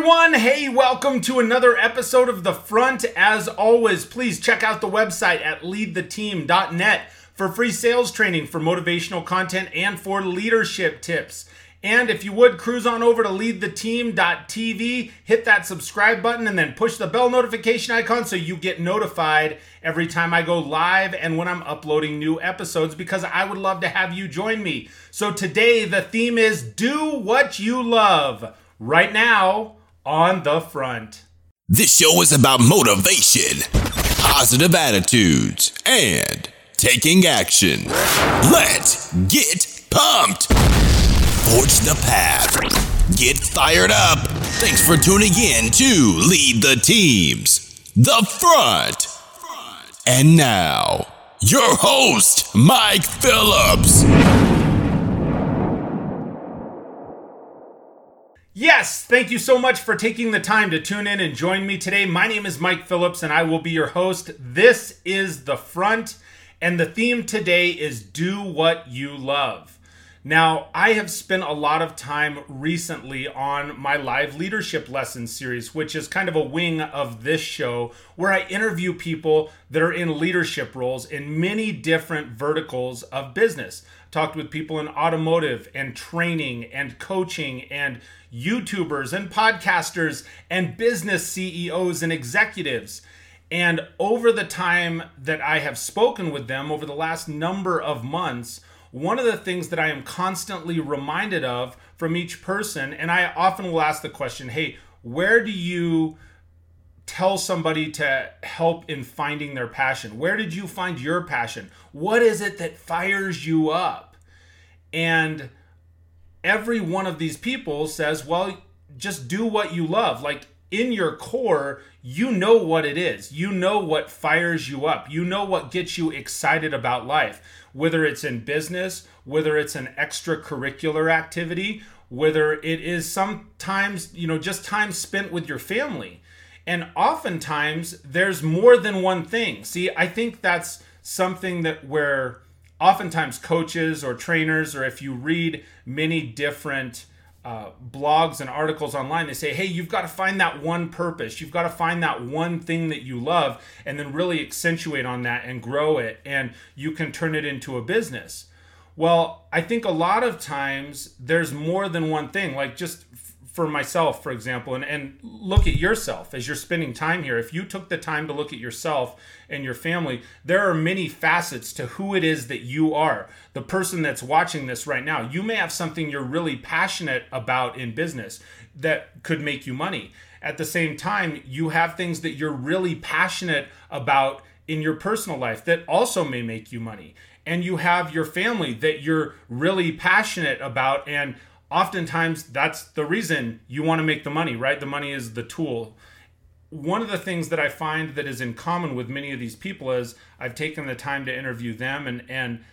everyone. Hey, welcome to another episode of The Front. As always, please check out the website at leadtheteam.net for free sales training, for motivational content, and for leadership tips. And if you would, cruise on over to leadtheteam.tv, hit that subscribe button, and then push the bell notification icon so you get notified every time I go live and when I'm uploading new episodes because I would love to have you join me. So today, the theme is Do What You Love right now on the front. This show is about motivation, positive attitudes, and taking action. Let's get pumped. Forge the path. Get fired up. Thanks for tuning in to Lead the Team's, The Front. And now, your host, Mike Phillips. Yes, thank you so much for taking the time to tune in and join me today. My name is Mike Phillips and I will be your host. This is The Front, and the theme today is Do What You Love. Now, I have spent a lot of time recently on my live leadership lesson series, which is kind of a wing of this show where I interview people that are in leadership roles in many different verticals of business. Talked with people in automotive and training and coaching and YouTubers and podcasters and business CEOs and executives. And over the time that I have spoken with them over the last number of months, one of the things that I am constantly reminded of from each person, and I often will ask the question, hey, where do you tell somebody to help in finding their passion? Where did you find your passion? What is it that fires you up? And every one of these people says, well, just do what you love. Like in your core, you know what it is. You know what fires you up. You know what gets you excited about life, whether it's in business, whether it's an extracurricular activity, whether it is sometimes, you know, just time spent with your family. And oftentimes there's more than one thing. See, I think that's something that where oftentimes coaches or trainers, or if you read many different uh, blogs and articles online, they say, hey, you've got to find that one purpose. You've got to find that one thing that you love and then really accentuate on that and grow it. And you can turn it into a business. Well, I think a lot of times there's more than one thing. Like just for myself, for example, and, and look at yourself as you're spending time here. If you took the time to look at yourself and your family, there are many facets to who it is that you are. The person that's watching this right now, you may have something you're really passionate about in business that could make you money. At the same time, you have things that you're really passionate about in your personal life that also may make you money. And you have your family that you're really passionate about and oftentimes that's the reason you want to make the money, right? The money is the tool. One of the things that I find that is in common with many of these people is I've taken the time to interview them and and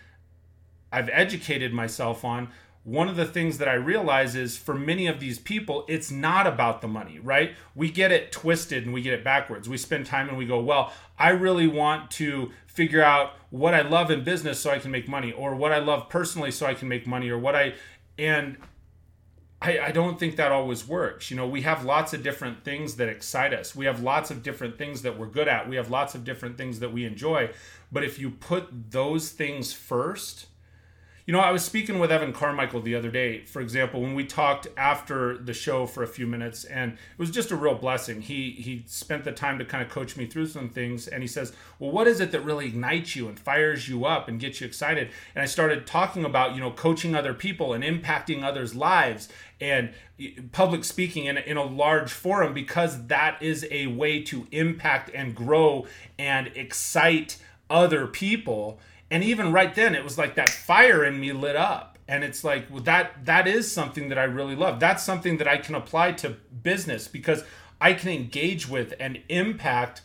I've educated myself on one of the things that I realize is for many of these people, it's not about the money, right? We get it twisted and we get it backwards. We spend time and we go, well, I really want to figure out what I love in business so I can make money, or what I love personally so I can make money, or what I, and I, I don't think that always works. You know, we have lots of different things that excite us. We have lots of different things that we're good at. We have lots of different things that we enjoy. But if you put those things first, you know, I was speaking with Evan Carmichael the other day, for example, when we talked after the show for a few minutes, and it was just a real blessing. He he spent the time to kind of coach me through some things, and he says, "Well, what is it that really ignites you and fires you up and gets you excited?" And I started talking about, you know, coaching other people and impacting others' lives and public speaking in in a large forum because that is a way to impact and grow and excite other people and even right then it was like that fire in me lit up. And it's like well, that that is something that i really love. That's something that i can apply to business because i can engage with and impact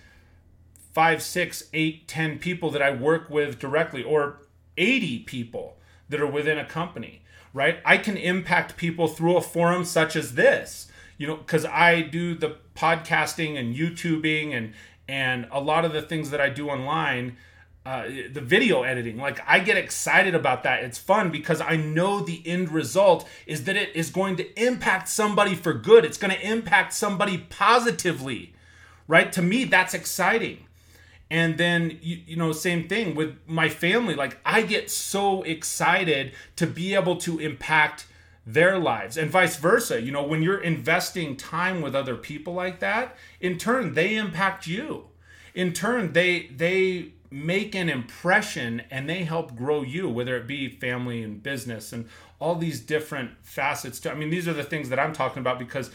five six eight ten people that i work with directly or 80 people that are within a company right? I can impact people through a forum such as this you know because i do the podcasting and youtubing and and a lot of the things that i do online uh, the video editing. Like I get excited about that. It's fun because I know the end result is that it is going to impact somebody for good. It's going to impact somebody positively, right? To me, that's exciting. And then you, you know, same thing with my family. Like I get so excited to be able to impact their lives and vice versa. You know, when you're investing time with other people like that, in turn they impact you. In turn, they they make an impression and they help grow you, whether it be family and business and all these different facets. To, I mean, these are the things that I'm talking about because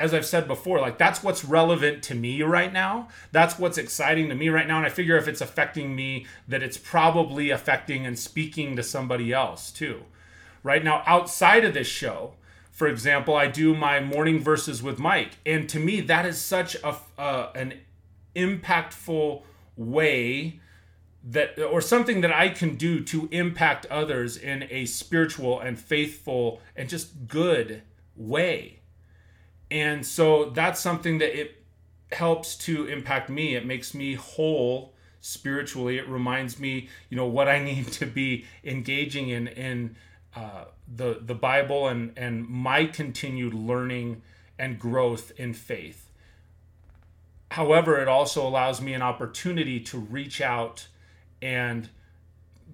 as I've said before, like that's what's relevant to me right now. That's what's exciting to me right now. And I figure if it's affecting me, that it's probably affecting and speaking to somebody else too. Right now, outside of this show, for example, I do my morning verses with Mike. And to me, that is such a, uh, an impactful way that or something that I can do to impact others in a spiritual and faithful and just good way. And so that's something that it helps to impact me. It makes me whole spiritually. It reminds me, you know, what I need to be engaging in in uh, the the Bible and and my continued learning and growth in faith. However, it also allows me an opportunity to reach out and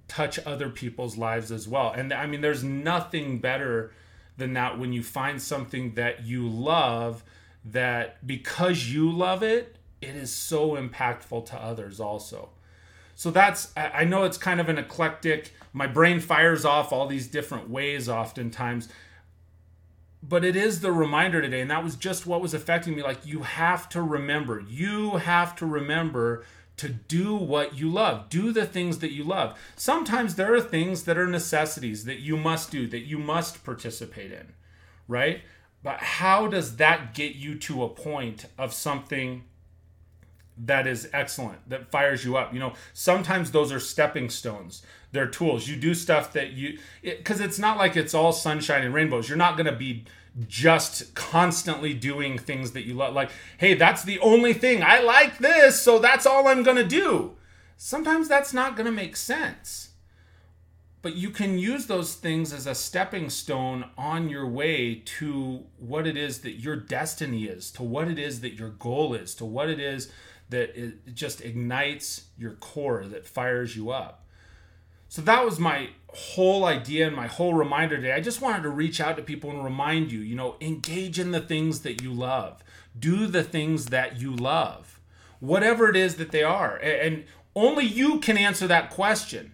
touch other people's lives as well. And I mean, there's nothing better than that when you find something that you love that because you love it, it is so impactful to others also. So that's, I know it's kind of an eclectic, my brain fires off all these different ways oftentimes but it is the reminder today and that was just what was affecting me. Like you have to remember you have to remember to do what you love. Do the things that you love. Sometimes there are things that are necessities that you must do that you must participate in right? But how does that get you to a point of something that is excellent that fires you up. You know sometimes those are stepping stones. They're tools. You do stuff that you because it, it's not like it's all sunshine and rainbows. You're not going to be just constantly doing things that you love. Like hey that's the only thing. I like this so that's all i'm going to do. Sometimes that's not going to make sense. But you can use those things as a stepping stone on your way to what it is that your destiny is to what it is that your goal is to what it is that it just ignites your core, that fires you up. So that was my whole idea and my whole reminder today. I just wanted to reach out to people and remind you, you know, engage in the things that you love. Do the things that you love. Whatever it is that they are. And only you can answer that question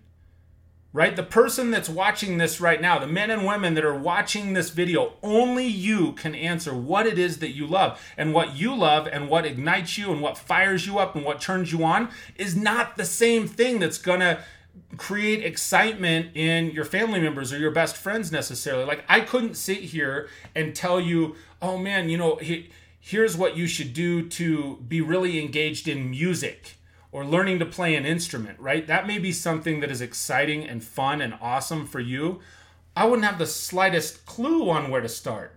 right? The person that's watching this right now, the men and women that are watching this video, only you can answer what it is that you love. And what you love and what ignites you and what fires you up and what turns you on is not the same thing that's going to create excitement in your family members or your best friends necessarily. Like I couldn't sit here and tell you, "Oh man, you know, he, here's what you should do to be really engaged in music." Or learning to play an instrument, right? That may be something that is exciting and fun and awesome for you. I wouldn't have the slightest clue on where to start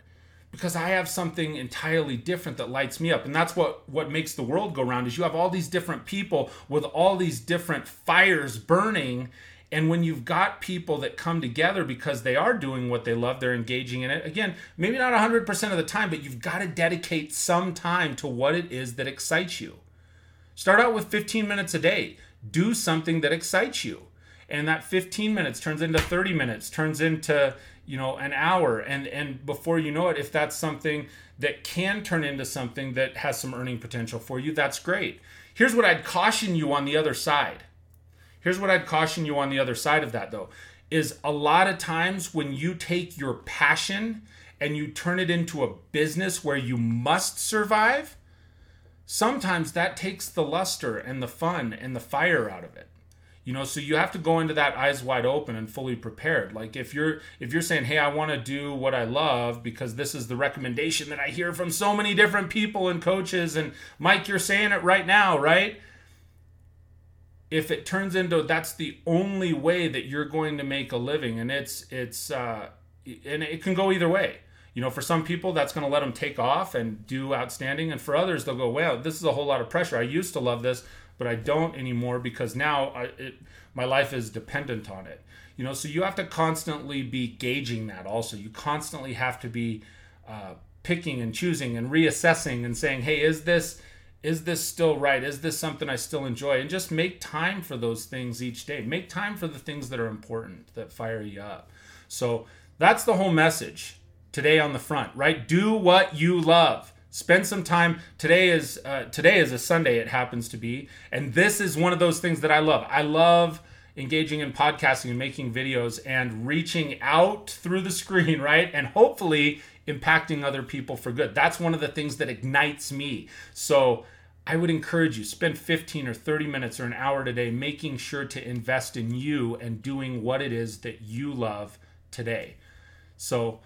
because I have something entirely different that lights me up. And that's what what makes the world go round is you have all these different people with all these different fires burning and when you've got people that come together because they are doing what they love, they're engaging in it. Again, maybe not 100% of the time, but you've got to dedicate some time to what it is that excites you. Start out with 15 minutes a day. Do something that excites you. And that 15 minutes turns into 30 minutes, turns into, you know, an hour. And and before you know it, if that's something that can turn into something that has some earning potential for you, that's great. Here's what I'd caution you on the other side. Here's what I'd caution you on the other side of that though is a lot of times when you take your passion and you turn it into a business where you must survive, sometimes that takes the luster and the fun and the fire out of it. You know so you have to go into that eyes wide open and fully prepared. Like if you're if you're saying hey i want to do what i love because this is the recommendation that i hear from so many different people and coaches and mike you're saying it right now right? If it turns into that's the only way that you're going to make a living and it's it's uh and it can go either way you know, for some people, that's going to let them take off and do outstanding. And for others, they'll go, wow, this is a whole lot of pressure. I used to love this, but I don't anymore because now I, it, my life is dependent on it. You know, so you have to constantly be gauging that. Also, you constantly have to be uh, picking and choosing and reassessing and saying, "Hey, is this?" is this still right? Is this something I still enjoy? And just make time for those things each day. Make time for the things that are important, that fire you up. So that's the whole message today on the front, right? Do what you love. Spend some time. Today is uh, today is a Sunday. It happens to be, and this is one of those things that I love. I love engaging in podcasting and making videos and reaching out through the screen, right? And hopefully impacting other people for good. That's one of the things that ignites me. So I would encourage you spend 15 or 30 minutes or an hour today making sure to invest in you and doing what it is that you love today. So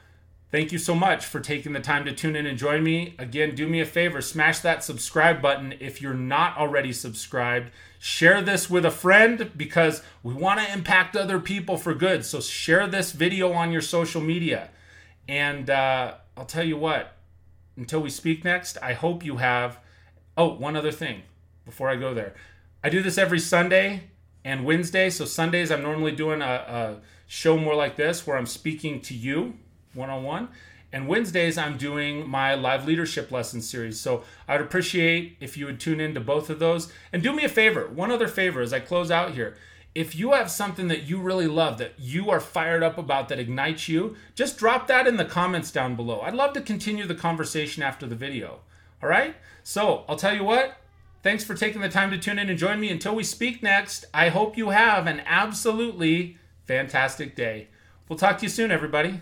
Thank you so much for taking the time to tune in and join me. Again, do me a favor, smash that subscribe button if you're not already subscribed. Share this with a friend because we want to impact other people for good. So share this video on your social media. And uh, I'll tell you what, until we speak next, I hope you have. Oh, one other thing before I go there. I do this every Sunday and Wednesday. So Sundays, I'm normally doing a, a show more like this where I'm speaking to you one on one. And Wednesdays, I'm doing my live leadership lesson series. So I would appreciate if you would tune in to both of those. And do me a favor, one other favor as I close out here if you have something that you really love that you are fired up about that ignites you, just drop that in the comments down below. I'd love to continue the conversation after the video. All right? So I'll tell you what, thanks for taking the time to tune in and join me. Until we speak next, I hope you have an absolutely fantastic day. We'll talk to you soon, everybody.